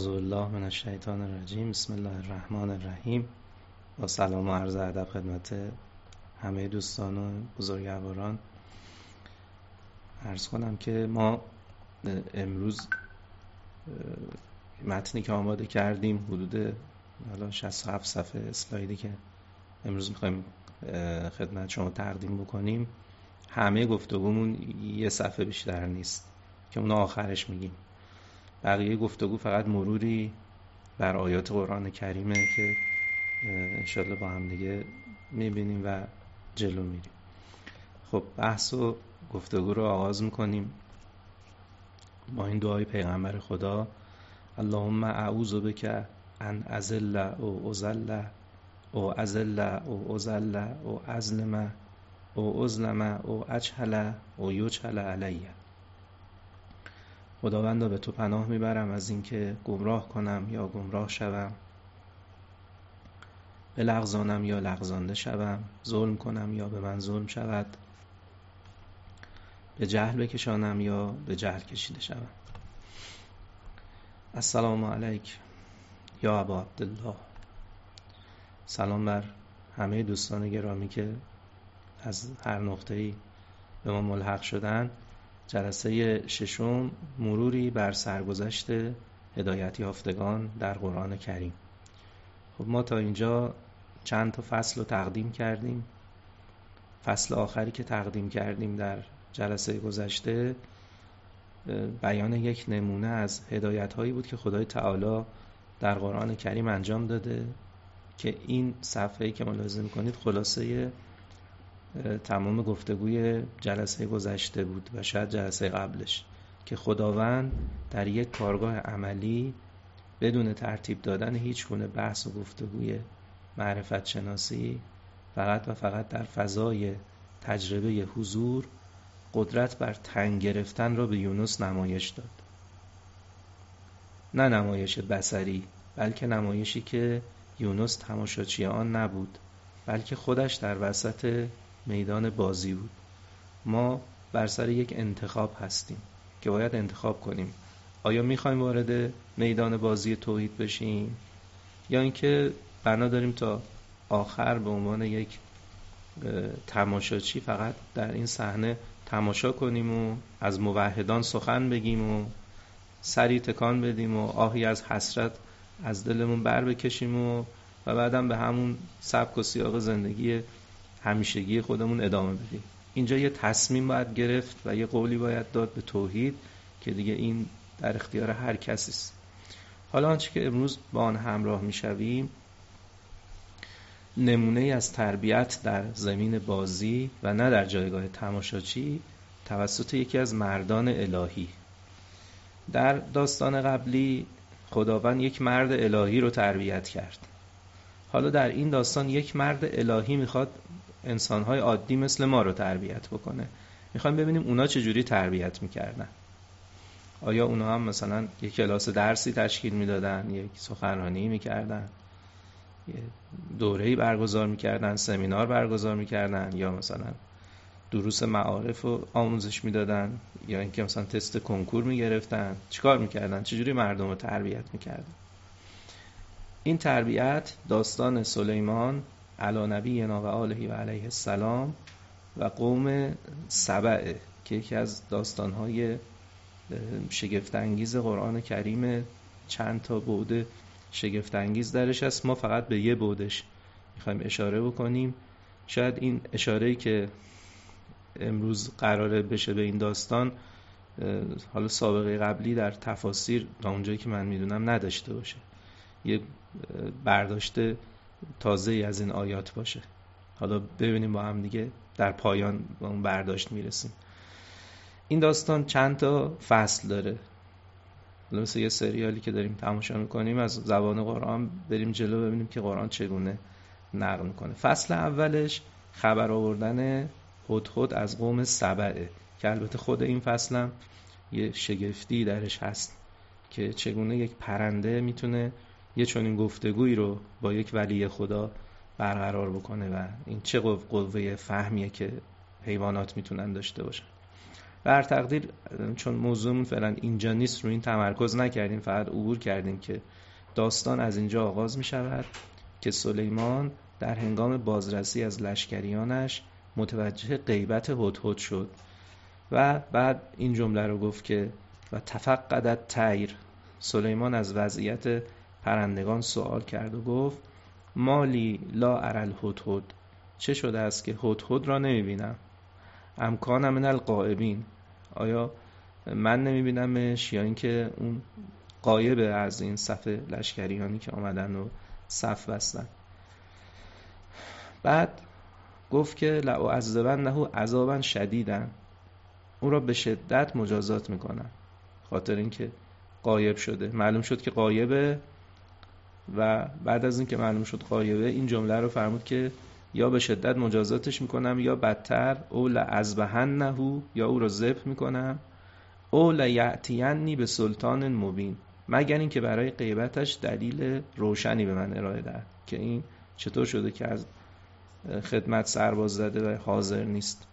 اعوذ الله من الشیطان الرجیم. بسم الله الرحمن الرحیم. با سلام و عرض ادب خدمت همه دوستان و بزرگواران. عرض کنم که ما امروز متنی که آماده کردیم حدود حالا 67 صفحه اسلایدی که امروز می‌خوایم خدمت شما تقدیم بکنیم. همه گفتگومون یه صفحه بیشتر نیست که اون آخرش میگیم. بقیه گفتگو فقط مروری بر آیات قرآن کریمه که انشالله با هم دیگه می‌بینیم و جلو میریم. خب بحث و گفتگو رو آغاز می‌کنیم با این دعای پیغمبر خدا. اللهم اعوذ بک ان ازل او ازل او ازل او ازل او ازلم او ازلم او اجهل او یجهل علیه خداوندا به تو پناه می‌برم از اینکه گمراه کنم یا گمراه شوم. به لغزانم یا لغزانده شوم. ظلم کنم یا به من ظلم شود. به جهل بکشانم یا به جهل کشیده شوم. السلام علیک یا ابا عبدالله. سلام بر همه دوستان گرامی که از هر نقطه‌ای به ما ملحق شدن. جلسه ششم مروری بر سرگذشت هدایت یافتگان در قرآن کریم. خب ما تا اینجا چند تا فصل رو تقدیم کردیم. فصل آخری که تقدیم کردیم در جلسه گذشته بیان یک نمونه از هدایت هایی بود که خدای تعالی در قرآن کریم انجام داده که این صفحه که ملاحظه کنید خلاصه تمام گفتگوی جلسه گذشته بود و شاید جلسه قبلش که خداوند در یک کارگاه عملی بدون ترتیب دادن هیچ گونه بحث و گفتگوی معرفت شناسی فقط و فقط در فضای تجربه حضور قدرت بر تنگ گرفتن را به یونس نمایش داد. نه نمایش بسری بلکه نمایشی که یونس تماشاچی آن نبود بلکه خودش در وسط میدان بازی بود. ما بر سر یک انتخاب هستیم که باید انتخاب کنیم. آیا می‌خوایم وارد میدان بازی توحید بشیم؟ یا اینکه بنا داریم تا آخر به عنوان یک تماشاچی فقط در این صحنه تماشا کنیم و از موحدان سخن بگیم و سری تکان بدیم و آهی از حسرت از دلمون بر بکشیم و و بعدم به همون سبک و سیاق زندگی همیشگی خودمون ادامه بدیم. اینجا یه تصمیم باید گرفت و یه قولی باید داد به توحید که دیگه این در اختیار هر کسی است. حالا آنچه که امروز با آن همراه می‌شویم نمونه از تربیت در زمین بازی و نه در جایگاه تماشاچی توسط یکی از مردان الهی. در داستان قبلی خداوند یک مرد الهی رو تربیت کرد. حالا در این داستان یک مرد الهی می‌خواد انسانهای عادی مثل ما رو تربیت بکنه. می‌خوایم ببینیم اونا چجوری تربیت می‌کردن. آیا اونا هم مثلا یک کلاس درسی تشکیل می‌دادن یک سخنرانی می‌کردن دوره برگزار می‌کردن سمینار برگزار می‌کردن یا مثلا دروس معارف رو آموزش می‌دادن یا اینکه مثلا تست کنکور می‌گرفتن چیکار می‌کردن چجوری مردم رو تربیت می‌کردن. این تربیت داستان سلیمان علا نبی و آله و علیه السلام و قوم سبعه که یکی از داستانهای شگفتانگیز قرآن کریم چند تا بعد شگفتانگیز درش هست. ما فقط به یه بودش می‌خوایم اشاره بکنیم. شاید این اشاره که امروز قراره بشه به این داستان حالا سابقه قبلی در تفاسیر تا اونجایی که من می‌دونم نداشته باشه. یه برداشته تازه از این آیات باشه. حالا ببینیم با هم دیگه در پایان با اون برداشت می‌رسیم. این داستان چند تا فصل داره. مثل یه سریالی که داریم تماشا می‌کنیم از زبان قرآن بریم جلو ببینیم که قرآن چگونه نقل می‌کنه. فصل اولش خبر آوردن خود از قوم سبعه که البته خود این فصلم یه شگفتی درش هست که چگونه یک پرنده می‌تونه یه چنین گفتگویی رو با یک ولی خدا برقرار بکنه و این چه قوه فهمیه که حیوانات می‌تونن داشته باشن. بر تقدیر چون موضوعمون فعلا اینجا نیست رو این تمرکز نکردیم فقط عبور کردیم که داستان از اینجا آغاز می شود که سلیمان در هنگام بازرسی از لشکریانش متوجه غیبت هدهد شد و بعد این جمله رو گفت که و تفقدت تیر سلیمان از وضعیت پرندگان سوال کرد و گفت مالی لا ارل هدهد. چه شده است که هدهد را نمی‌بینم؟ امکان من القائبین. آیا من نمیبینمش یا اینکه اون قایبه از این صف لشکریانی که آمدن و صف بستن؟ بعد گفت که لعذبن نهو عذابا شدیدن او را به شدت مجازات می‌کنن خاطر اینکه قایب شده. معلوم شد که قایبه و بعد از اینکه معلوم شد قایبه این جمله رو فرمود که یا به شدت مجازاتش می‌کنم یا بدتر او لعذبهن نهو یا او را ذبح می‌کنم او لیعتینی به سلطان مبین. مگر اینکه برای غیبتش دلیل روشنی به من ارائه دهد که این چطور شده که از خدمت سرباز زده و حاضر نیست.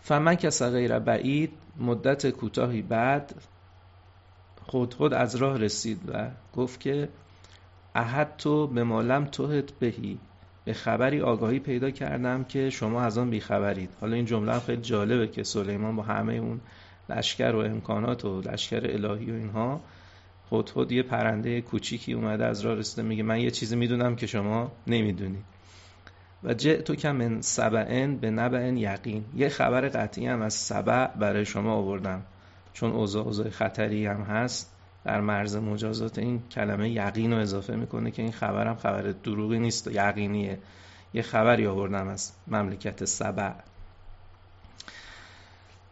فمن کس غیر بعید مدت کوتاهی بعد خود از راه رسید و گفت که احد تو به مالم توهت بهی. به خبری آگاهی پیدا کردم که شما از آن بیخبرید. حالا این جمله خیلی جالبه که سلیمان با همه اون لشکر و امکانات و لشکر الهی و اینها خود یه پرنده کوچیکی اومده از راه رسیده میگه من یه چیزی می‌دونم که شما نمی‌دونید و تو کم من سبعن به نبعن یقین. یه خبر قطعی هم از سبع برای شما آوردم. چون اوضاع اوضاع خطری هم هست در مرز مجازات این کلمه یقین رو اضافه می‌کنه که این خبرم خبر دروغی نیست یقینیه. یه خبری آوردم از مملکت سبع.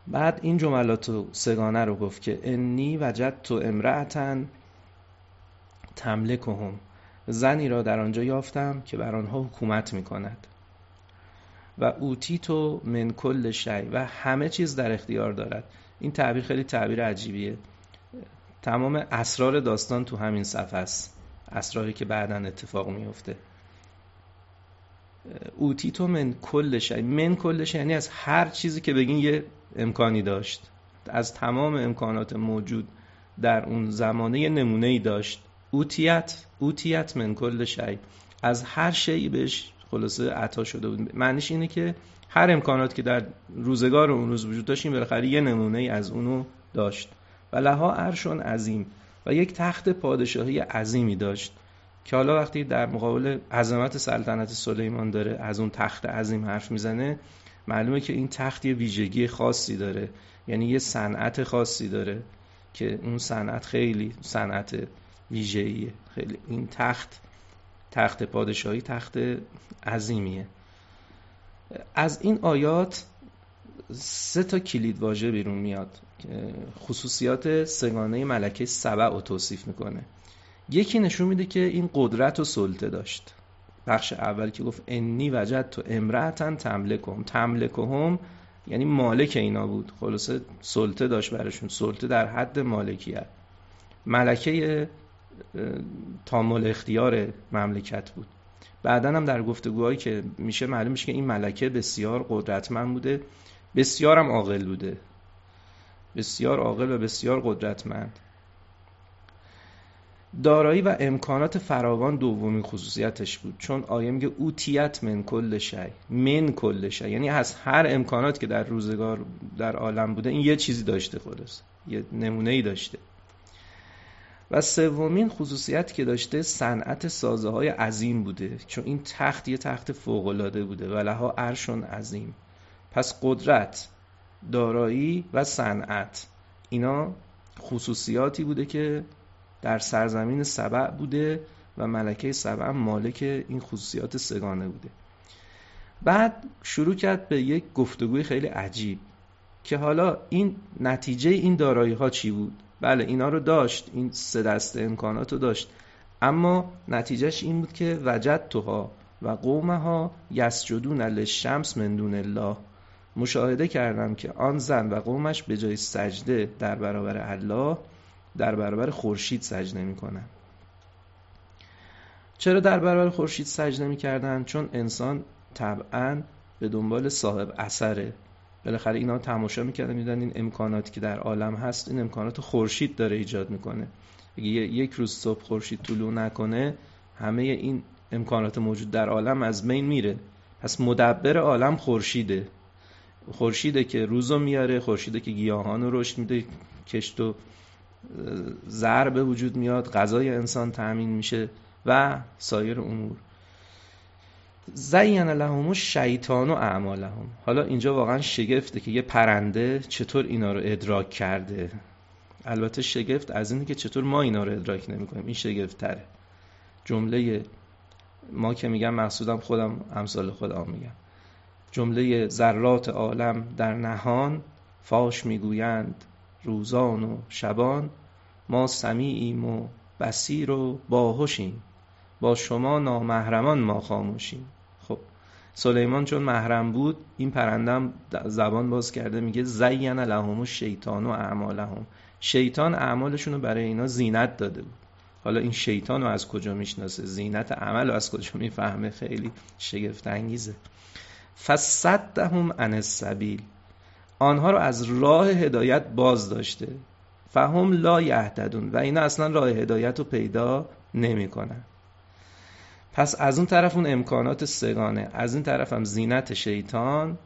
بعد این جملات و سگانه رو گفت که انی وجد تو امرأتن تملکهم زنی را در آنجا یافتم که بر آنها حکومت می کند و اوتی تو من کل شی. و همه چیز در اختیار دارد. این تعبیر خیلی تعبیر عجیبیه. تمام اسرار داستان تو همین صفحه است. اسراری که بعدا اتفاق میفته اوتی تو من کل شی من کل شی یعنی از هر چیزی که بگین یه امکانی داشت. از تمام امکانات موجود در اون زمانه یه نمونه ای داشت. اوتیت اوتیت من کل شی. از هر شیء بهش خلاصه عطا شده بود. معنیش اینه که هر امکانات که در روزگار اون روز وجود داشت این بالاخره یه نمونه ای از اونو داشت. و لها عرشون عظیم. و یک تخت پادشاهی عظیمی داشت که حالا وقتی در مقابل عظمت سلطنت سلیمان داره از اون تخت عظیم حرف می‌زنه معلومه که این تخت یه ویژگی خاصی داره. یعنی یه صنعت خاصی داره که اون صنعت خیلی صنعت ویژه‌ایه. خیلی این تخت تخت پادشاهی تخت عظیمیه. از این آیات سه تا کلید واژه بیرون میاد. خصوصیات سگانه ملکه سبع رو توصیف می‌کنه. یکی نشون میده که این قدرت و سلطه داشت. بخش اول که گفت انی وجد تو امرأتن تملکهم. تملکهم یعنی مالک اینا بود. خلاصه سلطه داشت برشون سلطه در حد مالکیت. ملکه تامل اختیار مملکت بود. بعدا هم در گفتگوهایی که میشه معلوم میشه که این ملکه بسیار قدرتمند بوده بسیار هم عاقل بوده. بسیار عاقل و بسیار قدرتمند. دارایی و امکانات فراوان دومین خصوصیتش بود چون آیه میگه اوتیت من کل شی من کل شی. یعنی از هر امکانات که در روزگار در عالم بوده این یه چیزی داشته خلاص یه نمونه ای داشته. و سومین خصوصیت که داشته صنعت سازه های عظیم بوده چون این تخت یه تخت فوق العاده بوده و لها عرشون عظیم. پس قدرت دارایی و صنعت اینا خصوصیاتی بوده که در سرزمین سبع بوده و ملکه سبع مالک این خصوصیات سگانه بوده. بعد شروع کرد به یک گفتگوی خیلی عجیب که حالا این نتیجه این دارایی ها چی بود؟ بله اینا رو داشت این سه دسته امکانات رو داشت. اما نتیجهش این بود که وجد توها و قومها یسجدون للشمس من دون الله. مشاهده کردم که آن زن و قومش به جای سجده در برابر الله در برابر خورشید سجده می‌کنن. چرا در برابر خورشید سجده می‌کردن؟ چون انسان طبعا به دنبال صاحب اثره. بالاخره اینا تماشا می‌کردن میدن این امکاناتی که در عالم هست این امکانات خورشید داره ایجاد می‌کنه. اگه یک روز صبح خورشید طلوع نکنه همه این امکانات موجود در عالم از بین میره. پس مدبر عالم خورشیده. خورشیده که روزو میاره خورشیده که گیاهان رو رشد میده کشت و زر به وجود میاد غذای انسان تأمین میشه و سایر امور. زین لهم شیطان و اعمالهم. حالا اینجا واقعا شگفته که یه پرنده چطور اینا رو ادراک کرده. البته شگفت از اینه که چطور ما اینا رو ادراک نمی‌کنیم. این شگفت تره جمله ما که میگم مقصودم خودم امثال خودم میگم. جمله ذرات عالم در نهان فاش می‌گویند روزان و شبان. ما سمیعیم و بسیر و باهوشیم با شما نامحرمان ما خاموشیم. سلیمان چون محرم بود این پرندم زبان باز کرده میگه زین لهم شیطان و اعمالهم. شیطان اعمالشون رو برای اینا زینت داده بود. حالا این شیطان رو از کجا می‌شناسه؟ زینت عمل رو از کجا می‌فهمه؟ خیلی شگفت انگیزه فصدهم عن السبیل. آنها رو از راه هدایت باز داشته. فهم لا یهتدون. و اینا اصلا راه هدایت رو پیدا نمی‌کنن. پس از اون طرف اون امکانات سگانه از این طرف هم زینت شیطان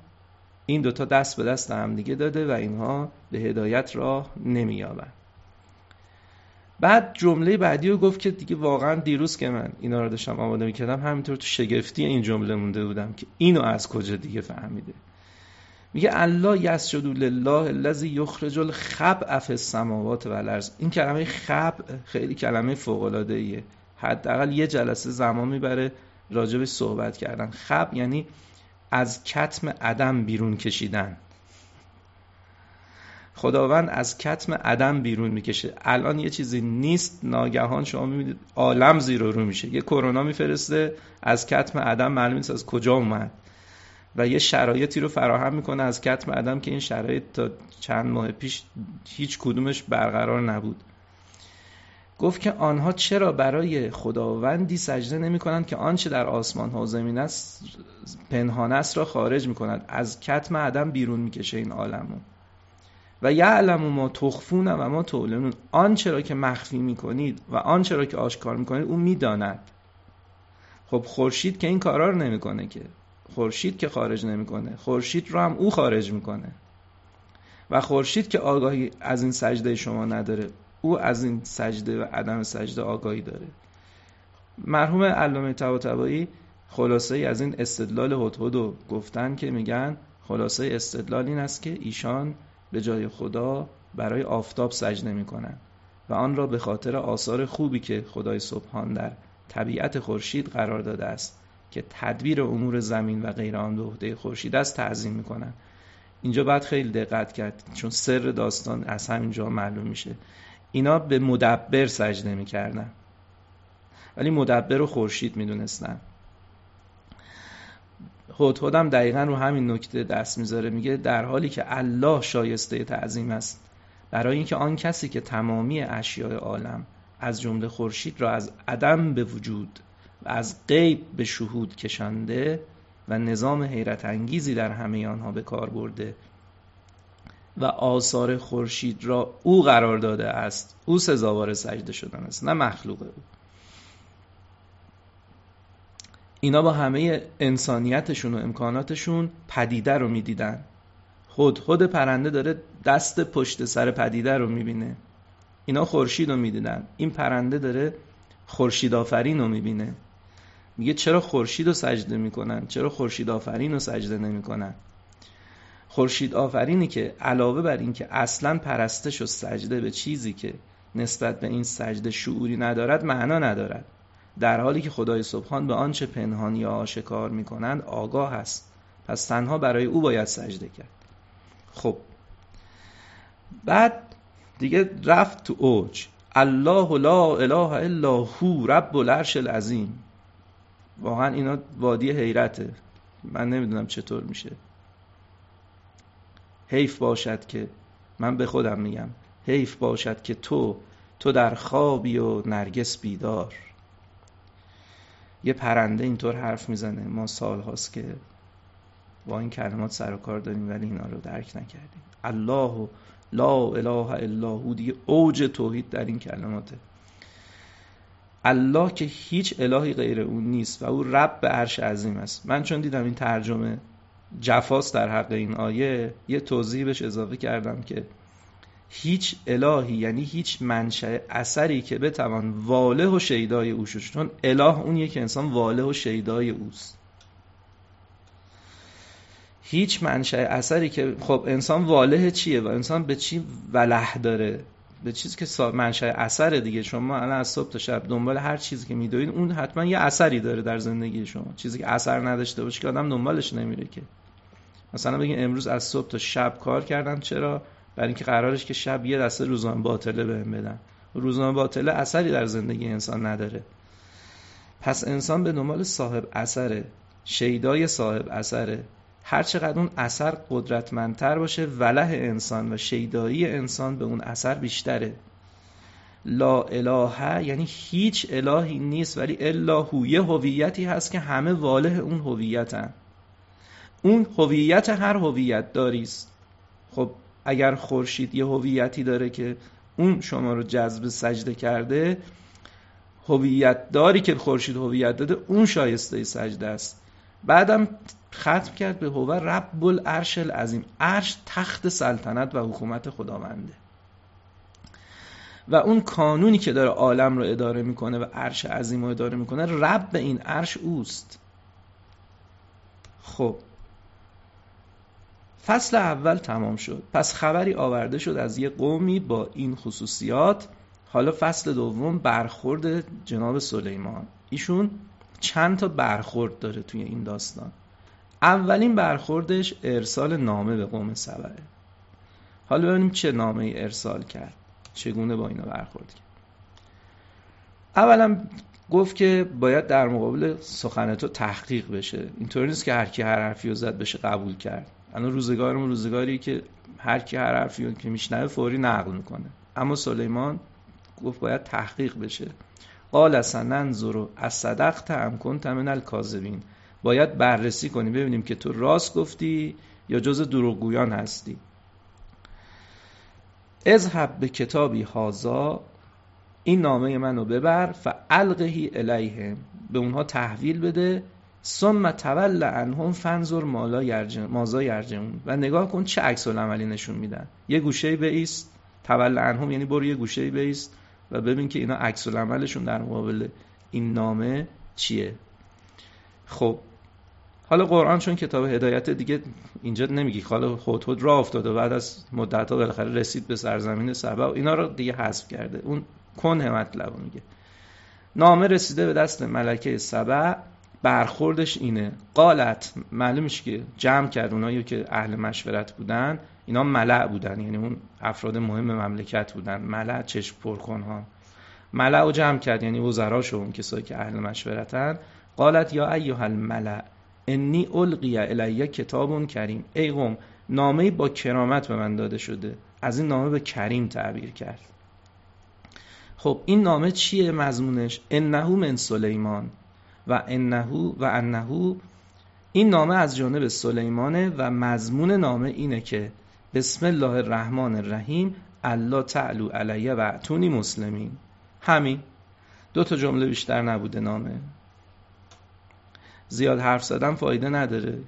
این دوتا دست به دست هم دیگه داده و اینها به هدایت راه نمییابن بعد جمله بعدی رو گفت که دیگه واقعا دیروز که من اینا رو داشتم آماده می‌کردم همینطور تو شگفتی این جمله مونده بودم که اینو از کجا دیگه فهمیده؟ میگه الله یسجد لله الذی یخرج الخبء فی السماوات و الارض این کلمه خبء خیلی کلمه فوق العاده ایه حداقل یه جلسه زمان می‌بره راجبش صحبت کردن. خب یعنی از کتم عدم بیرون کشیدن. خداوند از کتم عدم بیرون می‌کشه. الان یه چیزی نیست ناگهان شما می‌بینید عالم زیر رو میشه. یه کرونا میفرسته از کتم عدم معلوم نیست از کجا اومد. و یه شرایطی رو فراهم می‌کنه از کتم عدم که این شرایط تا چند ماه پیش هیچ کدومش برقرار نبود. گفت که آنها چرا برای خداوندی سجده نمی کنند که آنچه در آسمان ها و زمین است پنهان است را خارج می کند از کتم عدم بیرون می‌کشه این عالمو و یعلم ما تخفون و ما تعلنون. آنچه را که مخفی می‌کنید و آنچه را که آشکار می‌کنید او می‌داند. خب خورشید که این کارا رو نمی‌کنه که. خورشید که خارج نمی‌کنه. خورشید رو هم او خارج می‌کنه. و خورشید که آگاهی از این سجده شما نداره. او از این سجده و عدم سجده آگاهی داره. مرحوم علامه طباطبایی خلاصه از این استدلال هدهد گفتن که میگن خلاصه استدلال این است که ایشان به جای خدا برای آفتاب سجده می‌کنن و آن را به خاطر آثار خوبی که خدای سبحان در طبیعت خورشید قرار داده است که تدبیر امور زمین و غیر آن به عهده خورشید است تعظیم می‌کنن. اینجا باید خیلی دقت کرد چون سر داستان از همینجا معلوم میشه. اینا به مدبر سجده می‌کردن. ولی مدبر رو خورشید می‌دونستن. هدهدم دقیقا رو همین نکته دست می‌ذاره. میگه در حالی که الله شایسته تعظیم است برای اینکه آن کسی که تمامی اشیاء عالم از جمله خورشید را از عدم به وجود و از غیب به شهود کشانده و نظام حیرت انگیزی در همه آنها به کار برده و آثار خورشید را او قرار داده است. او سزاوار سجده شدن است نه مخلوق او. اینا با همه انسانیتشون و امکاناتشون پدیده رو می‌دیدن. خود خود پرنده داره دست پشت سر پدیده رو می‌بینه. اینا خورشید رو می‌دیدن. این پرنده داره خورشید آفرین رو می‌بینه. میگه چرا خورشید رو سجده می‌کنن؟ چرا خورشید آفرین رو سجده نمی‌کنن؟ خورشید آفرینی که علاوه بر اینکه اصلا پرستش و سجده به چیزی که نسبت به این سجده شعوری ندارد معنا ندارد. در حالی که خدای سبحان به آنچه پنهان یا آشکار می‌کنند آگاه است. پس تنها برای او باید سجده کرد. خب. بعد دیگه رفت تو اوج. الله لا اله الا هو رب العرش العظیم. واقعا اینا وادی حیرته. من نمی‌دونم چطور میشه. حیف باشد که من به خودم میگم حیف باشد که تو تو در خوابی و نرگس بیدار. یه پرنده اینطور حرف می‌زنه ما سال هاست که با این کلمات سر و کار داریم ولی اینا رو درک نکردیم. الله و لا اله الا هو دیگه اوج توحید در این کلماته. الله که هیچ الهی غیر اون نیست و او رب به عرش عظیم است. من چون دیدم این ترجمه جفاست در حق این آیه یه توضیح بهش اضافه کردم که هیچ الهی یعنی هیچ منشأ اثری که بتوان واله و شیدای او شد چون اله اون که انسان واله و شیدای اوست. هیچ منشأ اثری که خب انسان واله چیه و انسان به چی وله داره؟ به چیزی که منشأ اثر دیگه. شما الان از صبح تا شب دنبال هر چیزی که میدوید اون حتما یه اثری داره در زندگی شما. چیزی که اثر نداشته باشه که آدم دنبالش نمیره که. مثلا بگین امروز از صبح تا شب کار کردم چرا؟ برای اینکه قرارش که شب یه دسته روزنامه باطله بهم بدن. روزنامه باطله اثری در زندگی انسان نداره. پس انسان به دنبال صاحب اثره شیدای صاحب اثره. هر چقدر اون اثر قدرتمندتر باشه وله انسان و شیدایی انسان به اون اثر بیشتره. لا اله یعنی هیچ الهی نیست ولی الا یه هویتی هست که همه واله اون هویتن. اون هویت هر هویت داری است خب اگر خورشید یه هویتی داره که اون شما رو جذب سجده کرده هویت داری که خورشید هویت داده اون شایسته سجده است. بعدم ختم کرد به هو رب العرش العظیم. عرش تخت سلطنت و حکومت خداونده. و اون کانونی که داره عالم رو اداره می‌کنه و عرش عظیم رو اداره می‌کنه رب این عرش اوست. خب فصل اول تمام شد. پس خبری آورده شد از یه قومی با این خصوصیات. حالا فصل دوم برخورد جناب سلیمان. ایشون چند تا برخورد داره توی این داستان. اولین برخوردش ارسال نامه به قوم سبعه. حالا ببینیم چه نامه ای ارسال کرد. چگونه با اینا برخورد کرد. اولا گفت که باید در مقابل سخن تو تحقیق بشه. اینطوری نیست که هر کی هر حرفی رو زد بشه قبول کرد. الان روزگارمون روزگاری که هر کی هر حرفی که میشنوه فوری نقل می‌کنه. اما سلیمان گفت باید تحقیق بشه. قال سننظر از صدقت ام کنت من الکاذبین. باید بررسی کنیم ببینیم که تو راست گفتی یا جز دروغگویان هستی. اذهب به کتابی هازا این نامه منو ببر فالقهی الیهم. به اونها تحویل بده ثم تول عنهم فنظر مالا یرجم مازا یرجمون و نگاه کن چه عکس العملی نشون میدن. یه گوشه بیست تول عنهم یعنی برو یه گوشه بیست و ببین که اینا عکس العملشون در مقابل این نامه چیه. خب حالا قرآن چون کتاب هدایت دیگه اینجا نمیگی. حالا خود خود راه افتاده. و بعد از مدت ها بالاخره رسید به سرزمین سبا. و اینا رو دیگه حذف کرده. اون کنه مطلب میگه. نامه رسیده به دست ملکه سبع برخوردش اینه. قالت معلومش که جمع کرد اونایی که اهل مشورت بودن اینا ملع بودن. یعنی اون افراد مهم مملکت بودن. ملع چشم پرکن ها. ملع رو جمع کرد. یعنی وزراش اون کسایی که اهل مشورتن. قالت یا ایها الملع انی القی الیه کتاب کریم. ای قوم نامه با کرامت به من داده شده. از این نامه به کریم تعبیر کرد. خب این نامه چیه مضمونش؟ انه من سلیمان. و انه و انه این نامه از جانب سلیمانه و مضمون نامه اینه که بسم الله الرحمن الرحیم الله تعلو علیه و اعتونی مسلمین. همین. دو تا جمله بیشتر نبوده نامه. زیاد حرف زدن فایده نداره.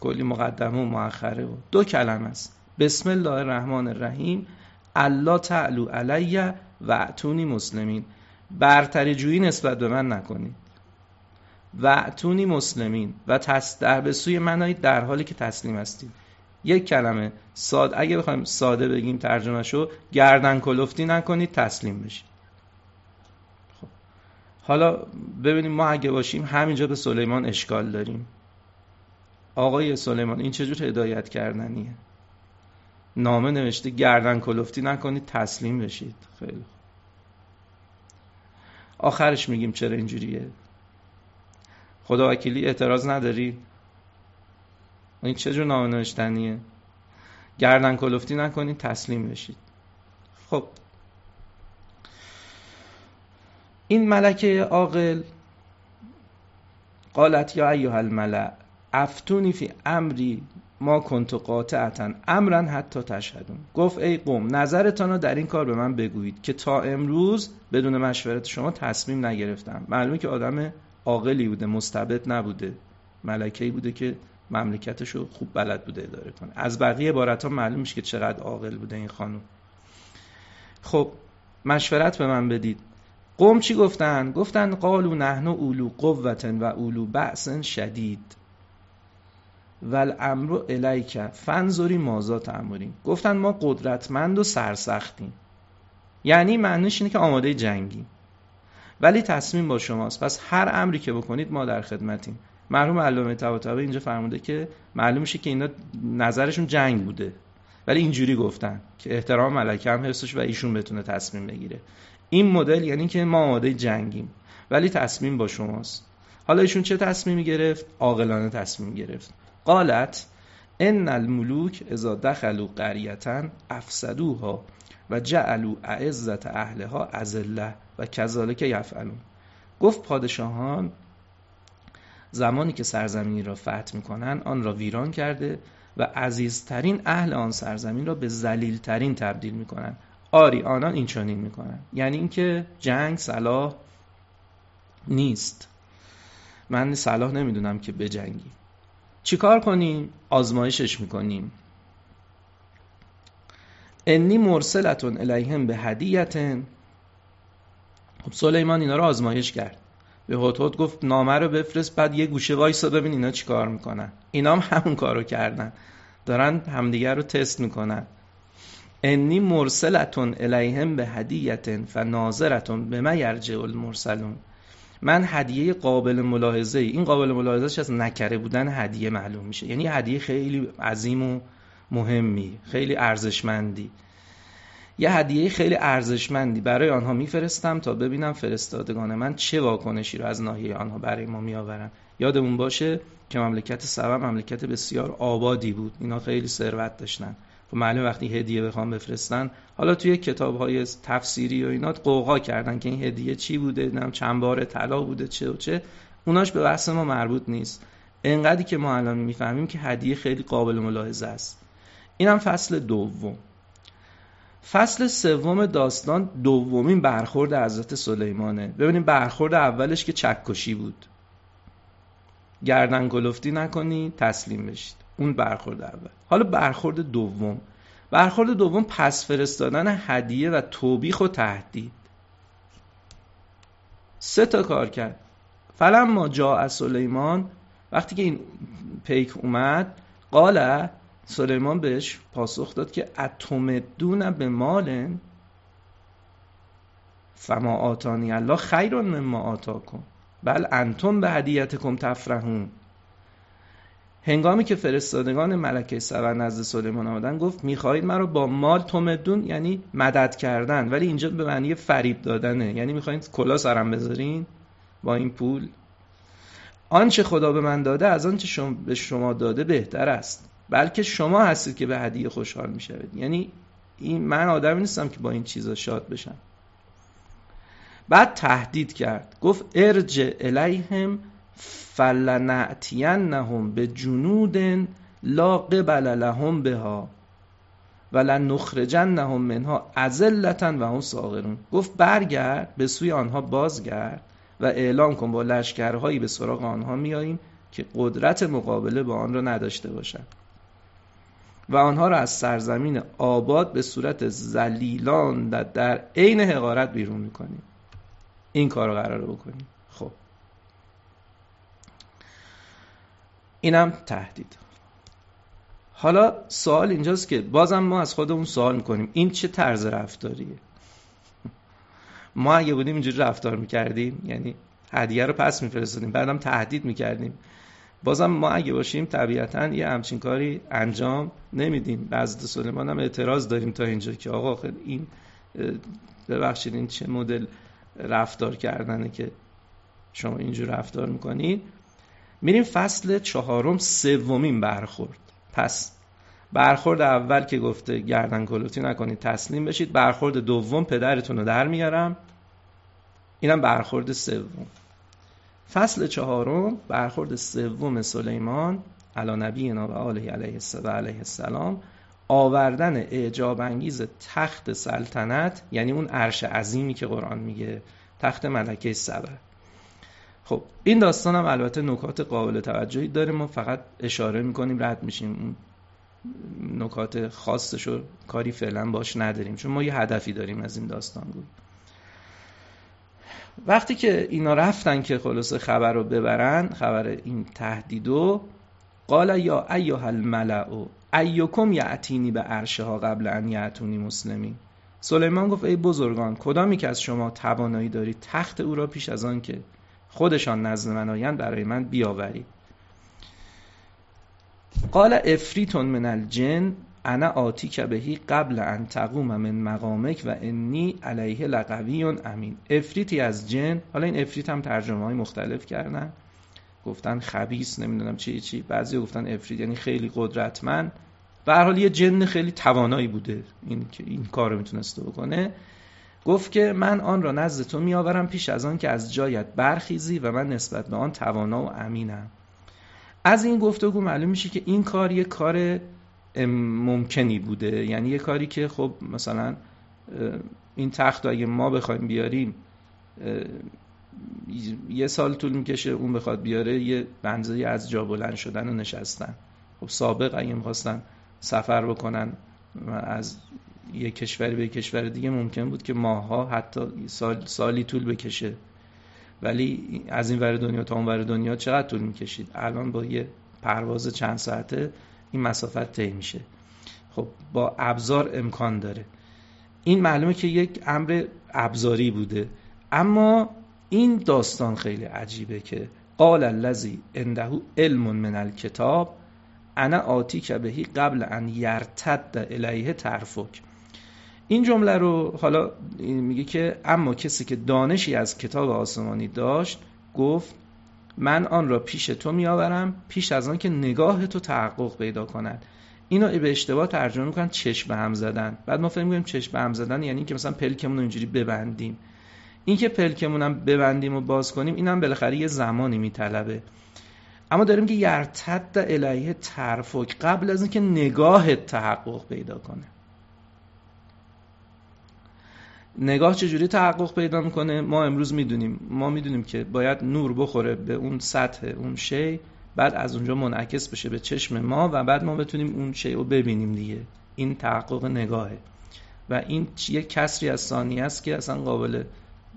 کلی مقدمه و مؤخره و دو کلمه است. بسم الله الرحمن الرحیم الله تعلو علیه و اعتونی مسلمین. برتری جویی نسبت به من نکنید. و اعتونی مسلمین. و تس در به سوی من در حالی که تسلیم هستید. یک کلمه. ساده اگه بخوایم ساده بگیم ترجمه شو گردن کلفتی نکنید تسلیم بشید. خب. حالا ببینیم ما اگه باشیم همینجا به سلیمان اشکال داریم. آقای سلیمان این چجور هدایت کردنیه؟ نامه نوشته گردن کلفتی نکنید تسلیم بشید. خیلی آخرش میگیم چرا اینجوریه؟ خدا وکیلی اعتراض نداری؟ این چه جور نامه نوشتنیه گردن کلفتی نکنید تسلیم بشید. خب. این ملکه عاقل قالت یا ایها الملع افتونی فی امری ما کنت قاطعتا امرا حتی تشهدون. گفت ای قوم نظرتان رو در این کار به من بگویید که تا امروز بدون مشورت شما تصمیم نگرفتم. معلومه که آدم عاقلی بوده مستبد نبوده. ملکه‌ای بوده که مملکتش رو خوب بلد بوده اداره کنه. از بقیه عبارت ها معلوم میشه که چقدر عاقل بوده این خانم. خب مشورت به من بدید. قوم چی گفتن؟ گفتن قالو نحن اولو قوت و اولو بأس شدید. و الامر الیک فنظری مازا تأمرین؟ گفتن ما قدرتمند و سرسختیم. یعنی معنیش اینه که آماده جنگیم. ولی تصمیم با شماست. پس هر امری که بکنید ما در خدمتیم. مرحوم علامه طباطبایی اینجا فرموده که معلوم میشه که اینا نظرشون جنگ بوده. ولی اینجوری گفتن که احترام ملکه هم حفظش و ایشون بتونه تصمیم بگیره. این مدل یعنی که ما آماده جنگیم. ولی تصمیم با شماست. حالا ایشون چه تصمیمی گرفت؟ عاقلانه تصمیم گرفت. قالت ان الملوک اذا دخلوا قریتا افسدوها و جعلوا اعزت اهلها اذله و کذالک یفعلون. گفت پادشاهان زمانی که سرزمینی را فتح می‌کنن آن را ویران کرده و عزیزترین اهل آن سرزمین را به ذلیلترین تبدیل می‌کنن آری آنان این چنین می‌کنن یعنی اینکه جنگ صلاح نیست. من صلاح نمی‌دونم که بجنگی چیکار کنیم؟ آزمایشش می‌کنیم. انی مرسلتون الیهم به هدیتن. خب سلیمان اینا رو آزمایش کرد. به هوت گفت نامه رو بفرست بعد یه گوشه وایسا ببین اینا چیکار می‌کنن. اینا هم همون کارو کردن. دارن همدیگر رو تست می‌کنن. انی مرسلتون الیهم به هدیتن فناظرتون به ما یرجع المرسلون. من هدیه قابل ملاحظه این قابل ملاحظه از نکره بودن هدیه معلوم میشه. یعنی هدیه خیلی عظیم و مهمی خیلی ارزشمندی. یه هدیه خیلی ارزشمندی برای آنها میفرستم تا ببینم فرستادگان من چه واکنشی رو از ناحیه آنها برای ما میآورن یادمون باشه که مملکت سبا مملکت بسیار آبادی بود. اینا خیلی ثروت داشتن. خب معلوم وقتی هدیه بخوام بفرستن حالا توی کتاب های تفسیری و اینا قوقا کردن که این هدیه چی بوده نم چند بار طلا بوده چه و چه. اوناش به بحث ما مربوط نیست. انقدری که ما الان می‌فهمیم که هدیه خیلی قابل ملاحظه است. اینم فصل دوم. فصل سوم داستان دومین برخورد حضرت سلیمانه. ببینیم برخورد اولش که چکشی بود. گردن گلفتی نکنی تسلیم بشید. اون برخورد اول. حالا برخورد دوم. برخورد دوم پس فرستادن هدیه و توبیخ و تهدید. سه تا کار کرد. فلم ما جا از سلیمان وقتی که این پیک اومد قاله سلیمان بهش پاسخ داد که اتمدون به مال فما آتانی الله خیر مما آتاکم. بل انتم به هدیتکم تفرحون. هنگامی که فرستادگان ملکه سبا نزد سلیمان آمدن گفت می‌خواهید مرا با مال تومدون یعنی مدد کردن. ولی اینجا به معنی فریب دادنه. یعنی می‌خواهید کلا سرم بذارین با این پول؟ آنچه خدا به من داده از آنچه شما به شما داده بهتر است. بلکه شما هستید که به هدیه خوشحال می‌شوید. یعنی این من آدمی نیستم که با این چیزا شاد بشم. بعد تهدید کرد. گفت ارجع الیهم فلنعتینهم به جنود لا قبل لهم بها ولنخرجنهم منها ازلتا و هم صاغرون. گفت برگرد به سوی آنها بازگرد و اعلام کن با لشکرهایی به سراغ آنها میاییم که قدرت مقابله با آن را نداشته باشند. و آنها را از سرزمین آباد به صورت زلیلان در عین حقارت بیرون می‌کنیم. این کار رو قرار بکنیم. خب. اینم تهدید. حالا سوال اینجاست که بازم ما از خودمون سوال می‌کنیم. این چه طرز رفتاریه؟ ما اگه بودیم اینجوری رفتار می‌کردیم یعنی هدیه رو پس میفرستادیم بعدم تهدید می‌کردیم. بازم ما اگه باشیم طبیعتا یه همچین کاری انجام نمیدیم. بعض سلیمان هم اعتراض داریم تا اینجا که آقا این ببخشید این چه مدل رفتار کردنه که شما اینجور رفتار می‌کنید. میریم فصل چهارم سومین برخورد. پس برخورد اول که گفته گردن کلوتی نکنید تسلیم بشید. برخورد دوم پدرتون رو در میارم. اینم برخورد سوم. فصل چهارم برخورد سوم سلیمان علی نبینا و آله علیه السلام آوردن اعجاب انگیز تخت سلطنت یعنی اون عرش عظیمی که قرآن میگه تخت ملکه سبع. خب این داستان هم البته نکات قابل توجهی داره. ما فقط اشاره می‌کنیم رد میشیم. نکات خاصش رو کاری فعلا باش نداریم چون ما یه هدفی داریم از این داستان گوی وقتی که اینا رفتن که خلاصه خبر رو ببرن خبر این تهدیدو قال یا ایها الملع ایکم یعتینی به عرشها قبل ان یعتونی مسلمین. سلیمان گفت ای بزرگان کدامی که از شما توانایی دارید تخت او را پیش از آن که خودشان نزد من آیند برای من بیاورید قال افریتون من الجن انا که بهی قبل ان تقوم من مقامک و انی علیه لقوی امین. افریتی از جن حالا این افریت هم ترجمه های مختلف کردن. گفتن خبیس نمی‌دونم چی چی. بعضی گفتن افریت یعنی خیلی قدرتمند. به هر حال یه جن خیلی توانایی بوده این این کار رو می‌تونسته بکنه. گفت که من آن را نزد تو میآورم پیش از آن که از جایت برخیزی و من نسبت به آن توانا و امینم. از این گفتگو معلوم میشه که این کار یه کار ممکنی بوده. یعنی یه کاری که خب مثلا این تخت اگه ما بخوایم بیاریم یه سال طول می‌کشه اون بخواد بیاره یه بنزه از جا بلند شدن و نشستن. خب سابق اگه می‌خواستن سفر بکنن از یه کشوری به کشور دیگه ممکن بود که ماها حتی سال سالی طول بکشه. ولی از این ور دنیا تا اون ور دنیا چقدر طول می‌کشید؟ الان با یه پرواز چند ساعته این مسافت طی میشه. خب با ابزار امکان داره. این معلومه که یک امر ابزاری بوده. اما این داستان خیلی عجیبه که قال الذی عنده علم من الکتاب انا آتی که بهی قبل ان یرتد الیه ترفک. این جمله رو حالا میگه که اما کسی که دانشی از کتاب آسمانی داشت گفت من آن را پیش تو میآورم پیش از آن که نگاه تو تحقق پیدا کند. اینو به اشتباه ترجمه می‌کنن چشم به هم زدن. بعد ما فکر می‌کنیم چشم به هم زدن یعنی که مثلا پلکمون رو اینجوری ببندیم. این که پلکمون هم ببندیم و باز کنیم اینم بالاخره یه زمانی میطلبه. اما داریم که یرتد الیه ترفک قبل از اینکه نگاه تحقق پیدا کنه. نگاه چجوری تحقق پیدا می‌کنه؟ ما امروز می‌دونیم. ما می‌دونیم که باید نور بخوره به اون سطح اون شی بعد از اونجا منعکس بشه به چشم ما و بعد ما بتونیم اون شی رو ببینیم دیگه. این تحقق نگاهه. و این یک کسری از ثانیه است که اصلا قابل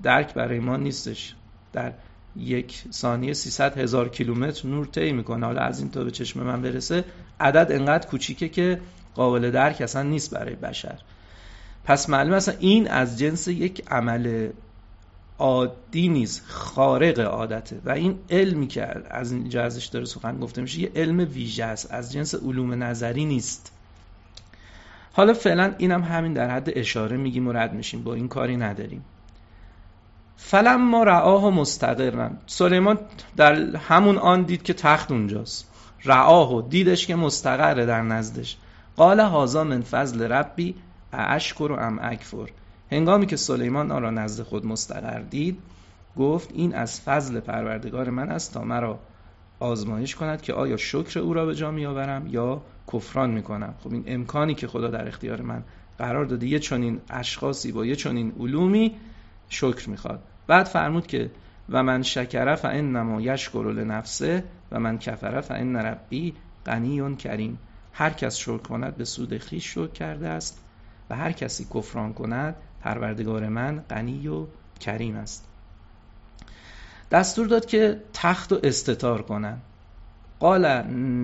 درک برای ما نیستش. در یک ثانیه 300 هزار کیلومتر نور طی می‌کنه. حالا از این تا به چشم من برسه عدد انقدر کوچیکه که قابل درک اصلا نیست برای بشر. پس معلوم اصلا این از جنس یک عمل عادی نیست خارق عادته. و این علمی که از اینجا ازش داره سخن گفته میشه یه علم ویژه است از جنس علوم نظری نیست. حالا فعلا اینم همین در حد اشاره میگیم و رد میشیم با این کاری نداریم. فلم ما رعاه مستقرن سلیمان در همون آن دید که تخت اونجاست. رعاه دیدش که مستقره در نزدش. قال هازا من فضل ربی اشکر و ام اکفر. هنگامی که سلیمان آن را نزد خود مستقر دید گفت این از فضل پروردگار من است تا مرا آزمایش کند که آیا شکر او را به جا می آورم یا کفران می کنم خب این امکانی که خدا در اختیار من قرار داده یه چنین اشخاصی با یه چنین علومی شکر می‌خواد. بعد فرمود که و من شکر فانما یشکر لنفسه و من کفر فان ربی غنی کریم. هر کس شکر کند به سود خیش شکر کرده است. و هر کسی کفران کند پروردگار من غنی و کریم است. دستور داد که تخت و استتار کنن. قال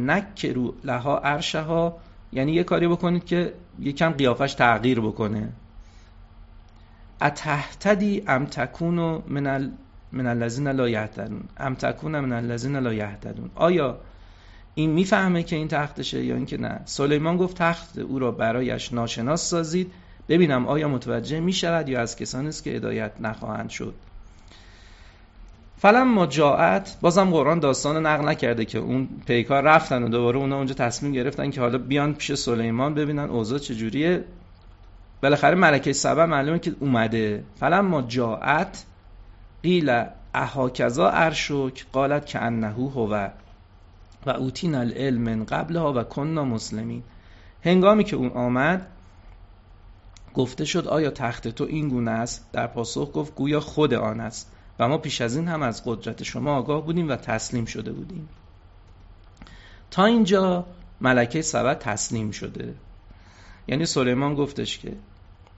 نکرو لها عرشها یعنی یه کاری بکنید که یکم قیافش تغییر بکنه. اتهتدی ام تکونو من من الذین لا یهتدون. ام تکون من الذین لا یهتدون. آیا این می‌فهمه که این تختشه یا اینکه نه. سلیمان گفت تخت او را برایش ناشناس سازید. ببینم آیا متوجه می شود یا از کسانی است که هدایت نخواهند شد. فلم ما جاعت بازم قرآن داستان نقل نکرده که اون پیکار رفتن و دوباره اونا اونجا تصمیم گرفتن که حالا بیان پیش سلیمان ببینن اوضاع چجوریه. بالاخره ملکه سبا معلومه که اومده. فلم ما جاعت قیل اهاکذا ارشک قالت که انهو هو. و اوتین العلم من قبلها و کننا مسلمین. هنگامی که اون آمد گفته شد آیا تخت تو این گونه است؟ در پاسخ گفت گویا خود آن است و ما پیش از این هم از قدرت شما آگاه بودیم و تسلیم شده بودیم. تا اینجا ملکه سبا تسلیم شده. یعنی سلیمان گفتش که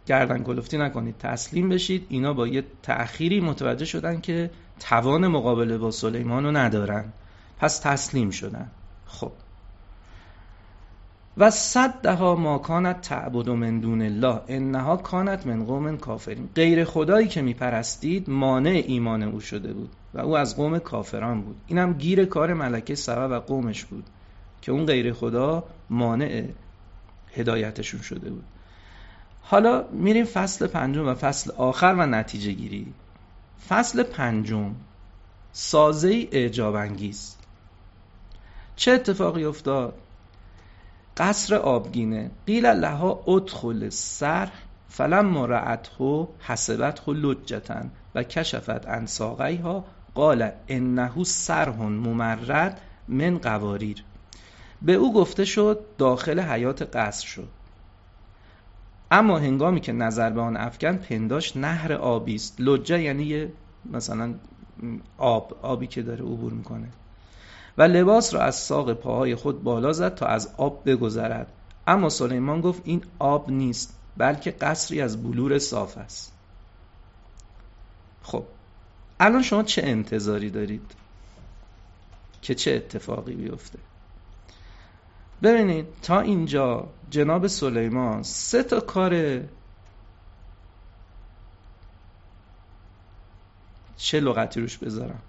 گردن کلفتی نکنید تسلیم بشید. اینا با یه تأخیری متوجه شدن که توان مقابله با سلیمان رو ندارن. پس تسلیم شدن. خب. و صدها ما کانت تعبد من دون الله انها کانت من قوم کافرین. غیر خدایی که میپرستید مانع ایمان او شده بود و او از قوم کافران بود. اینم گیر کار ملکه سبا و قومش بود که اون غیر خدا مانع هدایتشون شده بود. حالا میریم فصل پنجم و فصل آخر و نتیجه گیری. فصل پنجم سازه اعجاب انگیز چه اتفاقی افتاد؟ قصر آبگینه. قیل لها ادخل سر فلم رأته حسبته لجتن و کشفت عن ها قال انه سرهن ممرد من قواریر. به او گفته شد داخل حیات قصر شد. اما هنگامی که نظر به آن افکن پنداش نهر آبی است. لجه یعنی مثلا آب آبی که داره عبور می‌کنه. و لباس را از ساق پاهای خود بالا زد تا از آب بگذرد. اما سلیمان گفت این آب نیست بلکه قصری از بلور صاف است. خب الان شما چه انتظاری دارید که چه اتفاقی بیفته؟ ببینید تا اینجا جناب سلیمان سه تا کار چه لغتی روش بذارم.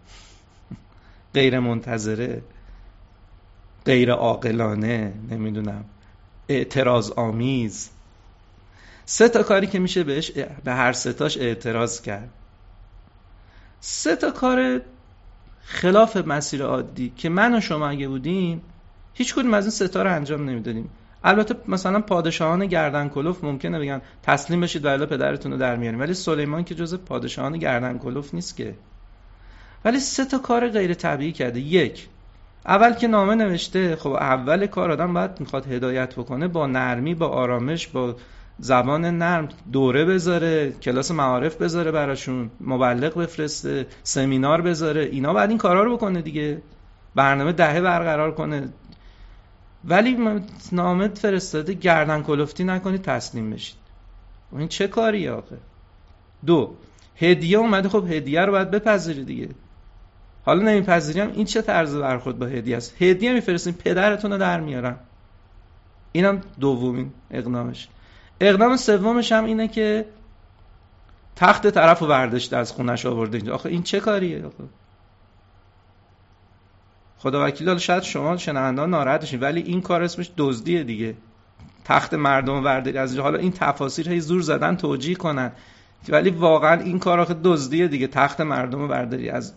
غیر منتظره غیر عاقلانه نمی‌دونم اعتراض آمیز سه تا کاری که میشه بهش به هر ستاش اعتراض کرد. سه تا کار خلاف مسیر عادی که من و شما اگه بودیم هیچ کدوم از این ستا رو انجام نمی‌دادیم. البته مثلا پادشاهان گردن کلوف ممکنه بگن تسلیم بشید و پدرتون رو در میاریم ولی سلیمان که جز پادشاهان گردن کلوف نیست که. ولی سه تا کار غیر طبیعی کرده. یک اول که نامه نوشته خب اول کار آدم باید می‌خواد هدایت بکنه با نرمی با آرامش با زبان نرم دوره بذاره کلاس معارف بذاره براشون مبلغ بفرسته سمینار بذاره. اینا بعد این کارا رو بکنه دیگه. برنامه دهه برقرار کنه. ولی نامه فرستاده گردن کلفتی نکنید تسلیم بشید. این چه کاری آخه؟ دو هدیه اومده خب هدیه رو باید بپذیری دیگه. حالا نمیپذیریم. این چه طرز برخورد با هدیه است؟ هدیه میفرستیم پدرتون رو در میارم اینم دومین اقدامش. اقدام سومش هم اینه که تخت طرف رو برداشته از خونش آورده اینجا. آخه این چه کاریه؟ آخه. خدا وکیل شاید شما شنوندان ناراحت بشین ولی این کار اسمش دزدیه دیگه. تخت مردم برداری از حالا این تفاسیر هی زور زدن توجیه کنن. ولی واقعا این کار آخه دزدیه دیگه. تخت مردم برداری از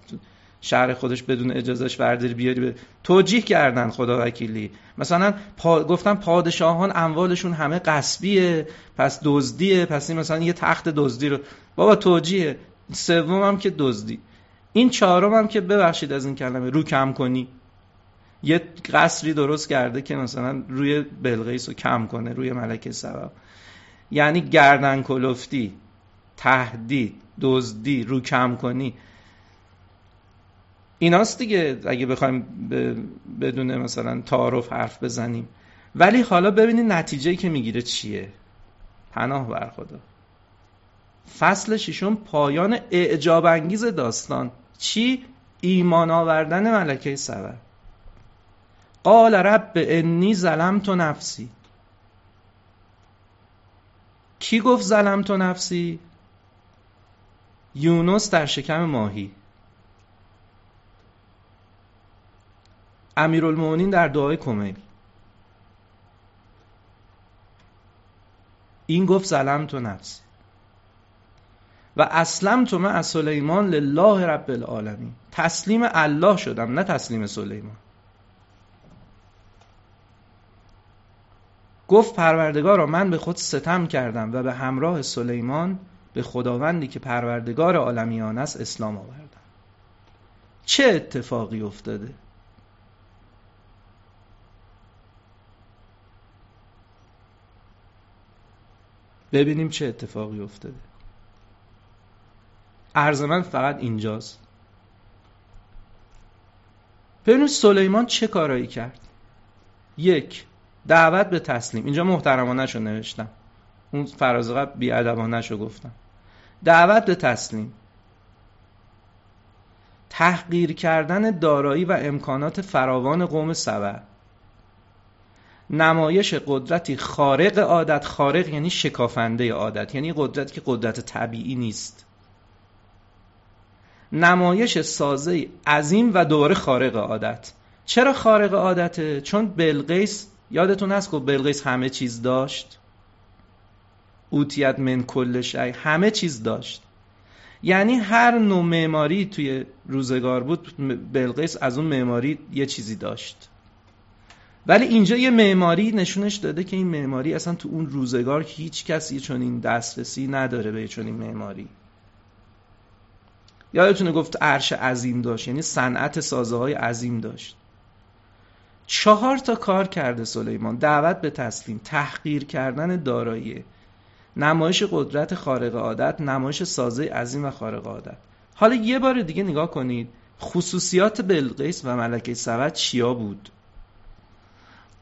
شهر خودش بدون اجازهش برداری بیاری به توجیه کردن خدا وکیلی. مثلا پا... گفتن پادشاهان اموالشون همه قصبیه پس دزدیه پس این مثلا یه تخت دزدی رو بابا توجیه. سوم هم که دزدی. این چهارم هم که ببخشید از این کلمه رو کم کنی. یه قصری درست کرده که مثلا روی بلغیس رو کم کنه روی ملک سبب. یعنی گردن کلفتی تهدید دزدی رو کم کنی. ایناست دیگه اگه بخوایم بدون مثلا تعارف حرف بزنیم. ولی حالا ببینید نتیجه که می‌گیره چیه؟ پناه بر خدا. فصل ششم پایان اعجاب انگیز داستان. چی؟ ایمان آوردن ملکه سبر قال رب انی ظلمت نفسی. کی گفت ظلمت نفسی؟ یونس در شکم ماهی. امیرالمومنین در دعای کمیل این گفت ظلم تو نفسی و اسلم تو من از سلیمان لله رب العالمین. تسلیم الله شدم نه تسلیم سلیمان. گفت پروردگارا من به خود ستم کردم و به همراه سلیمان به خداوندی که پروردگار عالمیان است اسلام آوردم. چه اتفاقی افتاده؟ ببینیم چه اتفاقی افتاده. عرض من فقط اینجاست. ببینیم سلیمان چه کارایی کرد؟ یک دعوت به تسلیم. اینجا محترمانه شو نوشتم. اون فراز قبل بیادبانه شو گفتم. دعوت به تسلیم. تحقیر کردن دارایی و امکانات فراوان قوم سبع. نمایش قدرتی خارق عادت خارق یعنی شکافنده عادت یعنی قدرتی که قدرت طبیعی نیست. نمایش سازه عظیم و دوره خارق عادت. چرا خارق عادته؟ چون بلقیس یادتون هست که بلقیس همه چیز داشت؟ اوتیت من کل شی همه چیز داشت. یعنی هر نوع معماری توی روزگار بود بلقیس از اون معماری یه چیزی داشت. ولی اینجا یه معماری نشونش داده که این معماری اصلا تو اون روزگار هیچ کسی چون این دسترسی نداره به چون این معماری. یادتونه گفت عرش عظیم داشت یعنی صنعت سازه های عظیم داشت. چهار تا کار کرده سلیمان دعوت به تسلیم تحقیر کردن دارایی نمایش قدرت خارق عادت نمایش سازه عظیم و خارق عادت. حالا یه بار دیگه نگاه کنید خصوصیات بلقیس و ملکه سبد چیا بود؟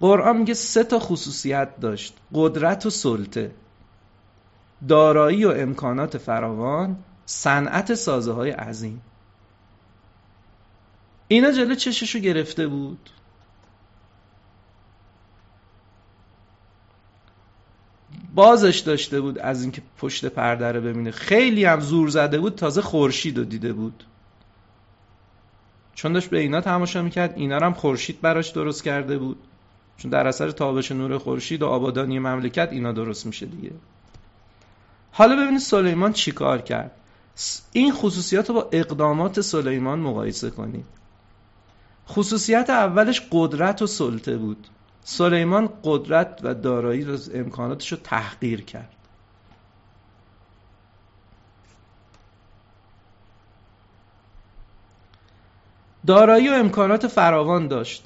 قرآن میگه سه تا خصوصیت داشت. قدرت و سلطه. دارایی و امکانات فراوان. صنعت سازه های عظیم. اینا جلو چششو گرفته بود. بازش داشته بود از اینکه پشت پرده رو ببینه. خیلی هم زور زده بود تازه خورشید رو دیده بود. چون داشت به اینا تماشا می‌کرد اینا هم خورشید براش درست کرده بود. چون در اثر تابش نور خورشید و آبادانی مملکت اینا درست میشه دیگه. حالا ببینید سلیمان چیکار کرد؟ این خصوصیات رو با اقدامات سلیمان مقایسه کنید. خصوصیت اولش قدرت و سلطه بود. سلیمان قدرت و دارایی رو امکاناتش رو تحقیر کرد. دارایی و امکانات فراوان داشت.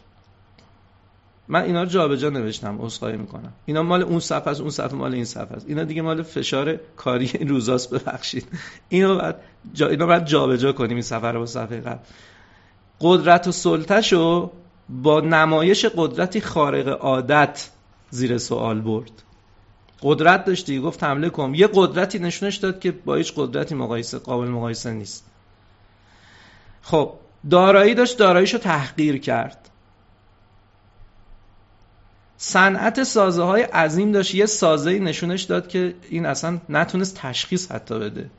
من اینا رو جابجا نوشتم عذرخواهی می‌کنم. اینا مال اون صفحه است اون صفحه مال این صفحه است. اینا دیگه مال فشار کاری این روزاست ببخشید. اینو بعد جا اینو بعد جابجا کنیم این صفحه رو با صفحه قبل. قدرت و سلطهشو با نمایش قدرتی خارق عادت زیر سوال برد. قدرت داشتی؟ گفت حمله کن. یه قدرتی نشونش داد که با هیچ قدرتی مقایسه قابل مقایسه نیست. خب دارایی داشت داراییشو تحقیر کرد. صنعت سازه های عظیم داشت یه سازه نشونش داد که این اصلا نتونست تشخیص حتی بده.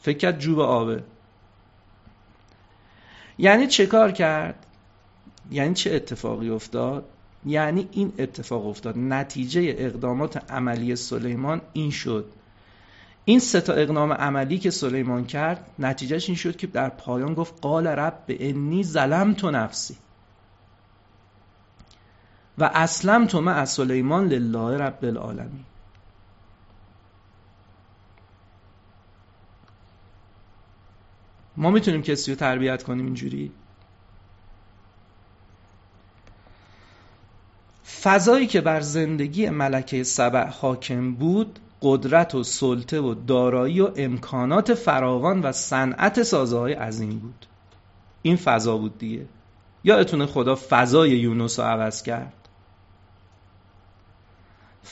فکر کرد جوب آبه. یعنی چه کار کرد؟ یعنی چه اتفاقی افتاد؟ یعنی این اتفاق افتاد. نتیجه اقدامات عملی سلیمان این شد. این سه تا اقدام عملی که سلیمان کرد نتیجهش این شد که در پایان گفت قال رب انی ظلمت نفسی. و اسلم تو مع سلیمان لله رب العالمین. ما می‌تونیم کسی رو تربیت کنیم اینجوری؟ فضایی که بر زندگی ملکه سبع حاکم بود قدرت و سلطه و دارایی و امکانات فراوان و صنعت سازه عظیم بود. این فضا بود دیگه. یادتونه خدا فضای یونس رو عوض کرد.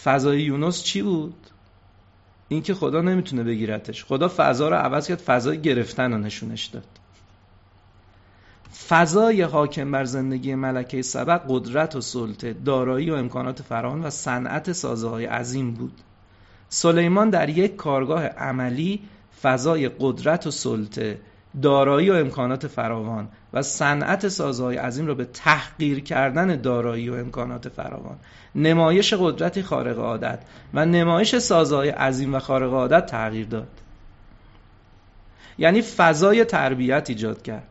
فضای یونس چی بود؟ اینکه خدا نمی‌تونه بگیرتش. خدا فضا رو عوض کرد فضای گرفتن رو نشونش داد. فضای حاکم بر زندگی ملکه سبق قدرت و سلطه دارایی و امکانات فراوان و صنعت سازه های عظیم بود. سلیمان در یک کارگاه عملی فضای قدرت و سلطه دارایی و امکانات فراوان و صنعت سازهای عظیم را به تحقیر کردن دارایی و امکانات فراوان نمایش قدرتی خارق عادت و نمایش سازهای عظیم و خارق عادت تغییر داد. یعنی فضای تربیت ایجاد کرد.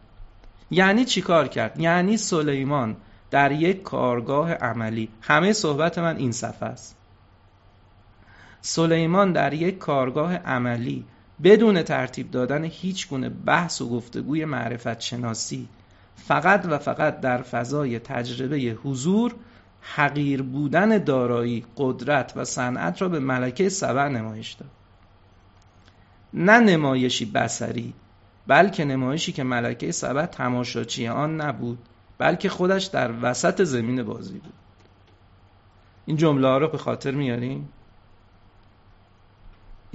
یعنی چیکار کرد؟ یعنی سلیمان در یک کارگاه عملی. همه صحبت من این صفحه است. سلیمان در یک کارگاه عملی بدون ترتیب دادن هیچ گونه بحث و گفتگوی معرفت شناسی فقط و فقط در فضای تجربه حضور حقیر بودن دارایی قدرت و صنعت را به ملکه سبع نمایش داد. نه نمایشی بسری بلکه نمایشی که ملکه سبع تماشاچی آن نبود بلکه خودش در وسط زمین بازی بود. این جمله ها رو به خاطر میاریم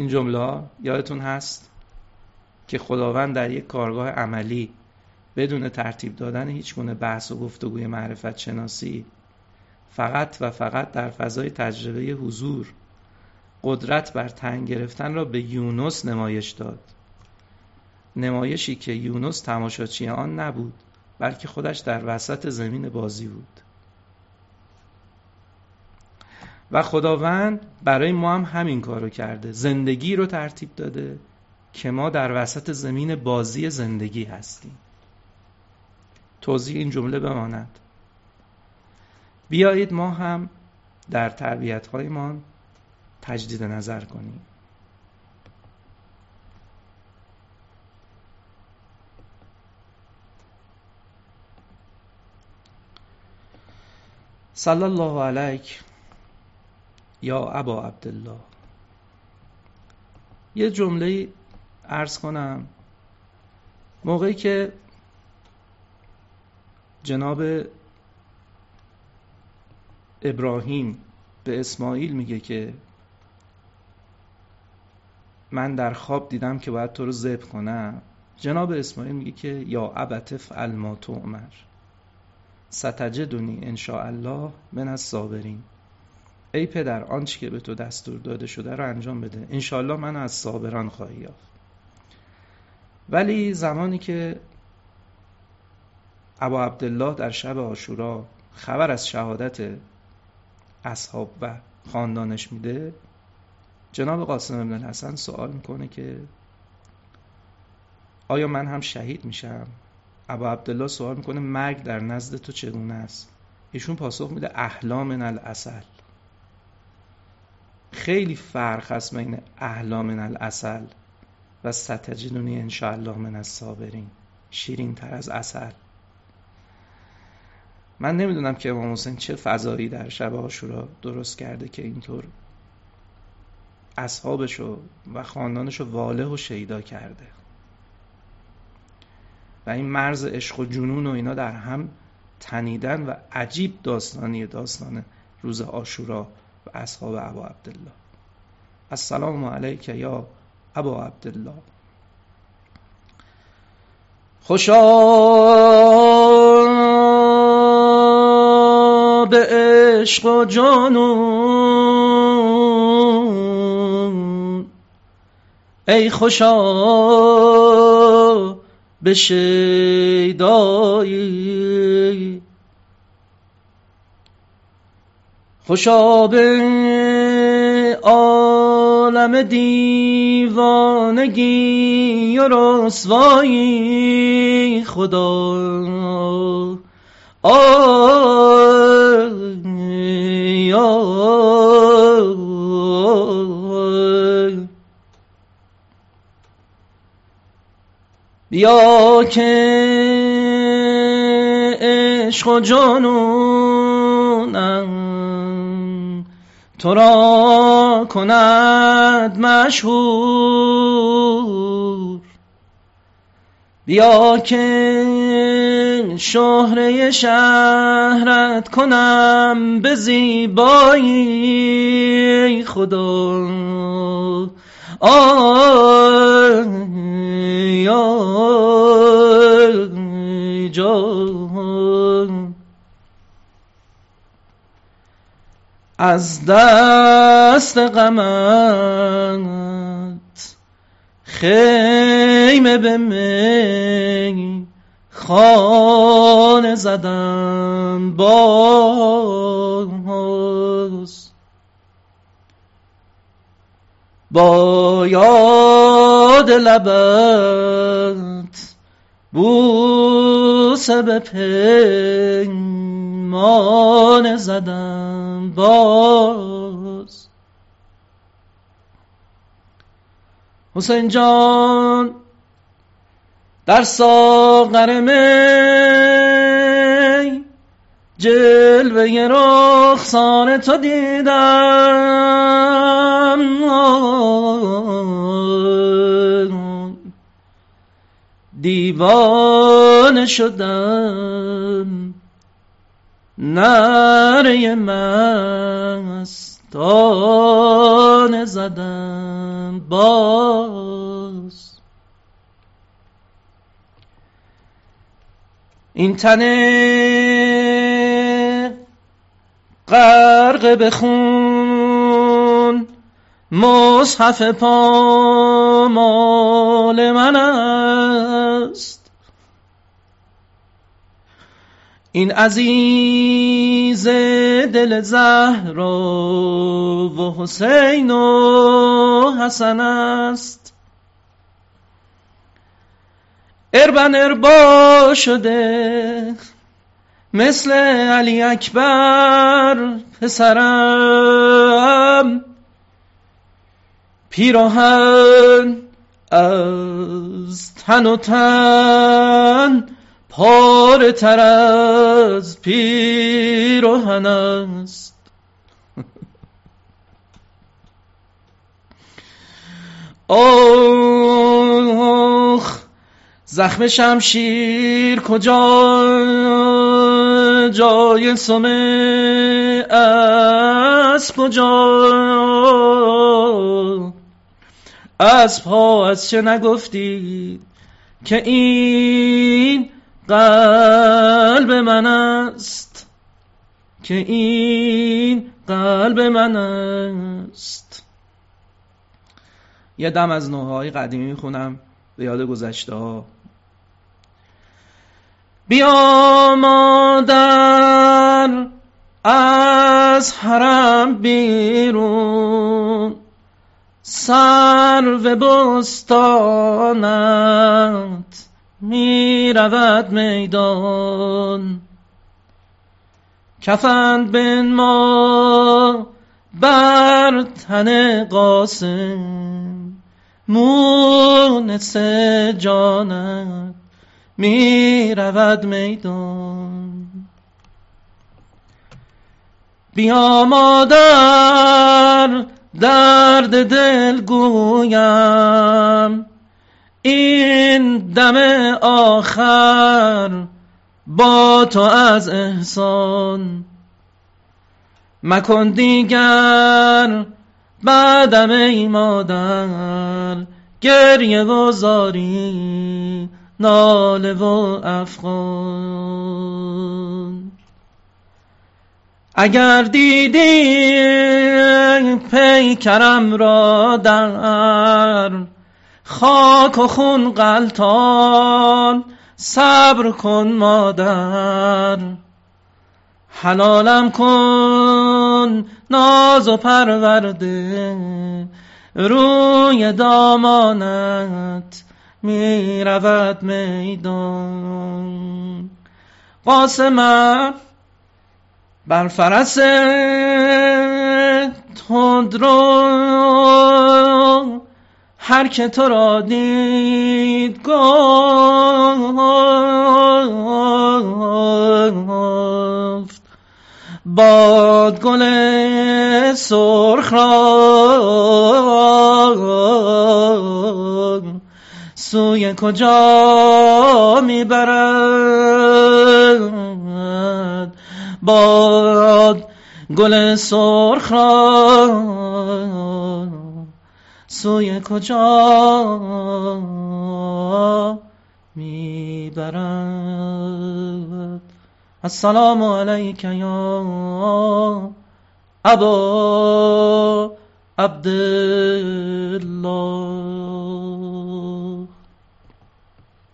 این جمله یادتون هست که خداوند در یک کارگاه عملی بدون ترتیب دادن هیچ گونه بحث و گفتگوی معرفت شناسی فقط و فقط در فضای تجربه حضور قدرت بر تنگ گرفتن را به یونس نمایش داد. نمایشی که یونس تماشاچی آن نبود بلکه خودش در وسط زمین بازی بود. و خداوند برای ما هم همین کارو کرده. زندگی رو ترتیب داده که ما در وسط زمین بازی زندگی هستیم. توضیح این جمله بماند. بیایید ما هم در تربیت هایمان تجدید نظر کنیم. صلی الله علیک یا ابا عبدالله. یه جمله ارز کنم. موقعی که جناب ابراهیم به اسماعیل میگه که من در خواب دیدم که باید تو رو ذبح کنم جناب اسماعیل میگه که یا ابتف ما تؤمر. ستجدنی ان الله من از صابرین ای پدر آنچه که به تو دستور داده شده رو انجام بده. انشاءالله من از صابران خواهی یافت. ولی زمانی که ابا عبدالله در شب آشورا خبر از شهادت اصحاب و خاندانش میده جناب قاسم ابن الحسن سوال می‌کنه که آیا من هم شهید میشم؟ ابا عبدالله سوال می‌کنه مرگ در نزد تو چگونه است؟ ایشون پاسخ میده احلام من الاصل خیلی فرق هست بین احلام من الاصل و ستجدونی انشاءالله من الصابرین. شیرین تر از اصل من نمی‌دونم که امام حسین چه فضایی در شب آشورا درست کرده که اینطور اصحابشو و خاندانشو واله و شیدا کرده. و این مرز عشق و جنون و اینا در هم تنیدن و عجیب داستانی داستان روز آشورا و اصحاب ابا عبدالله. السلام علیک یا ابا عبدالله. خوشا به عشق و جانون. ای خوشا به شیدایی خوشا به عالم دیوانگی و رسوایی خدا. آی بیا که عشق و جانونم تو را کند مشهور. بیا که شهره شهرت کنم به زیبایی خدا. آی آی جان. از دست غمت خیمه به می خانه زدم باز. با یاد لبت بوسه به پیمان زدم. باز. حسین جان در ساغر می جلوه رخسار تو دیدم. دیوانه شدم. نره مستانه زدم باز. این تنه غرق بخون مصحف پامال من است. این عزیز دل زهرا و حسین و حسن است. اربن اربا شده مثل علی اکبر پسرم. پیراهن از تن و تن پاره تر از پیراهن است. آخ زخم شمشیر کجا؟ جای سمه از کجا؟ از پا از چه نگفتی که این قلب من است که این قلب من است. یه دم از نوهای های قدیمی می‌خونم به یاد گذشته ها. بیا مادر از حرم بیرون سر و بستانت. می رود میدان. کفند بن ما بر تن قاسم مونس جانت می رود میدان. بیا مادر درد دل گویم این دم آخر با تو از احسان. مکن دیگر بعدم ای مادر گریه و زاری ناله و افغان. اگر دیدی پیکرم را در خاک و خون غلطان صبر کن مادر. حلالم کن ناز و پرورده روی دامانت می رود میدان. قاسمم بر فرس تندرو هر که تو را دید گفت باد گل سرخ را سوی کجا می‌برد؟ باد گل سرخ را سوی کجا می‌برد؟ السلام علیک یا ابا عبدالله.